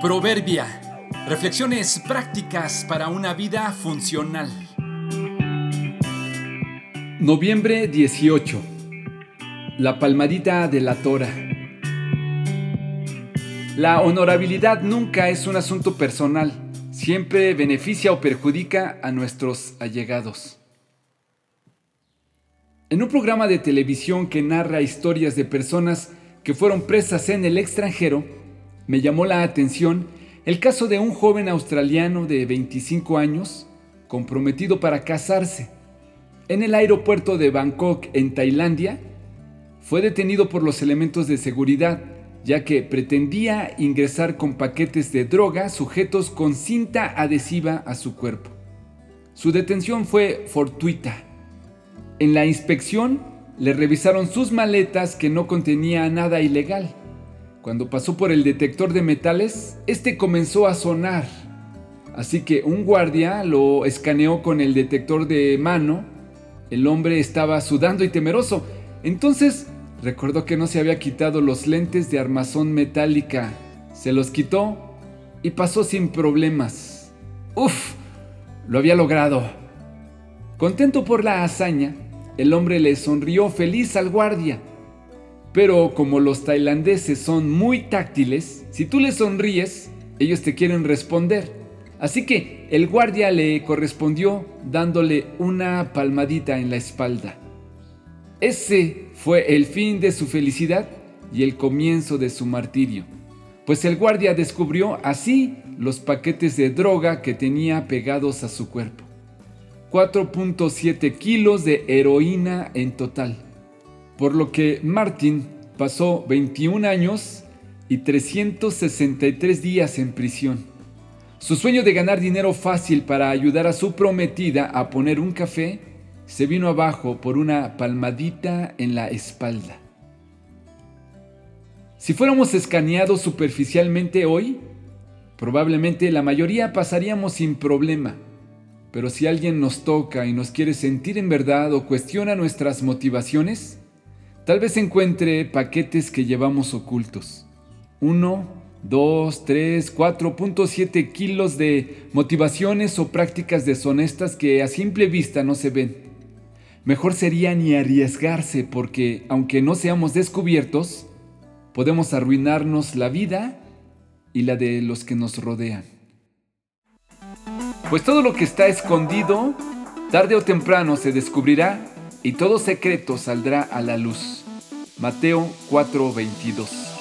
Proverbia. Reflexiones prácticas para una vida funcional. Noviembre 18. La palmadita de la tora. La honorabilidad nunca es un asunto personal, siempre beneficia o perjudica a nuestros allegados. En un programa de televisión que narra historias de personas que fueron presas en el extranjero, me llamó la atención el caso de un joven australiano de 25 años comprometido para casarse. En el aeropuerto de Bangkok, en Tailandia, fue detenido por los elementos de seguridad, ya que pretendía ingresar con paquetes de droga sujetos con cinta adhesiva a su cuerpo. Su detención fue fortuita. En la inspección le revisaron sus maletas que no contenía nada ilegal. Cuando pasó por el detector de metales, este comenzó a sonar. Así que un guardia lo escaneó con el detector de mano. El hombre estaba sudando y temeroso. Entonces recordó que no se había quitado los lentes de armazón metálica. Se los quitó y pasó sin problemas. ¡Uf! Lo había logrado. Contento por la hazaña, el hombre le sonrió feliz al guardia. Pero como los tailandeses son muy táctiles, si tú les sonríes, ellos te quieren responder. Así que el guardia le correspondió dándole una palmadita en la espalda. Ese fue el fin de su felicidad y el comienzo de su martirio, pues el guardia descubrió así los paquetes de droga que tenía pegados a su cuerpo. 4.7 kilos de heroína en total, por lo que Martin pasó 21 años y 363 días en prisión. Su sueño de ganar dinero fácil para ayudar a su prometida a poner un café se vino abajo por una palmadita en la espalda. Si fuéramos escaneados superficialmente hoy, probablemente la mayoría pasaríamos sin problema pero si alguien nos toca y nos quiere sentir en verdad o cuestiona nuestras motivaciones, tal vez encuentre paquetes que llevamos ocultos. 1, 2, 3, 4.7 kilos de motivaciones o prácticas deshonestas que a simple vista no se ven. Mejor sería ni arriesgarse porque, aunque no seamos descubiertos, podemos arruinarnos la vida y la de los que nos rodean. Pues todo lo que está escondido, tarde o temprano se descubrirá y todo secreto saldrá a la luz. Mateo 4:22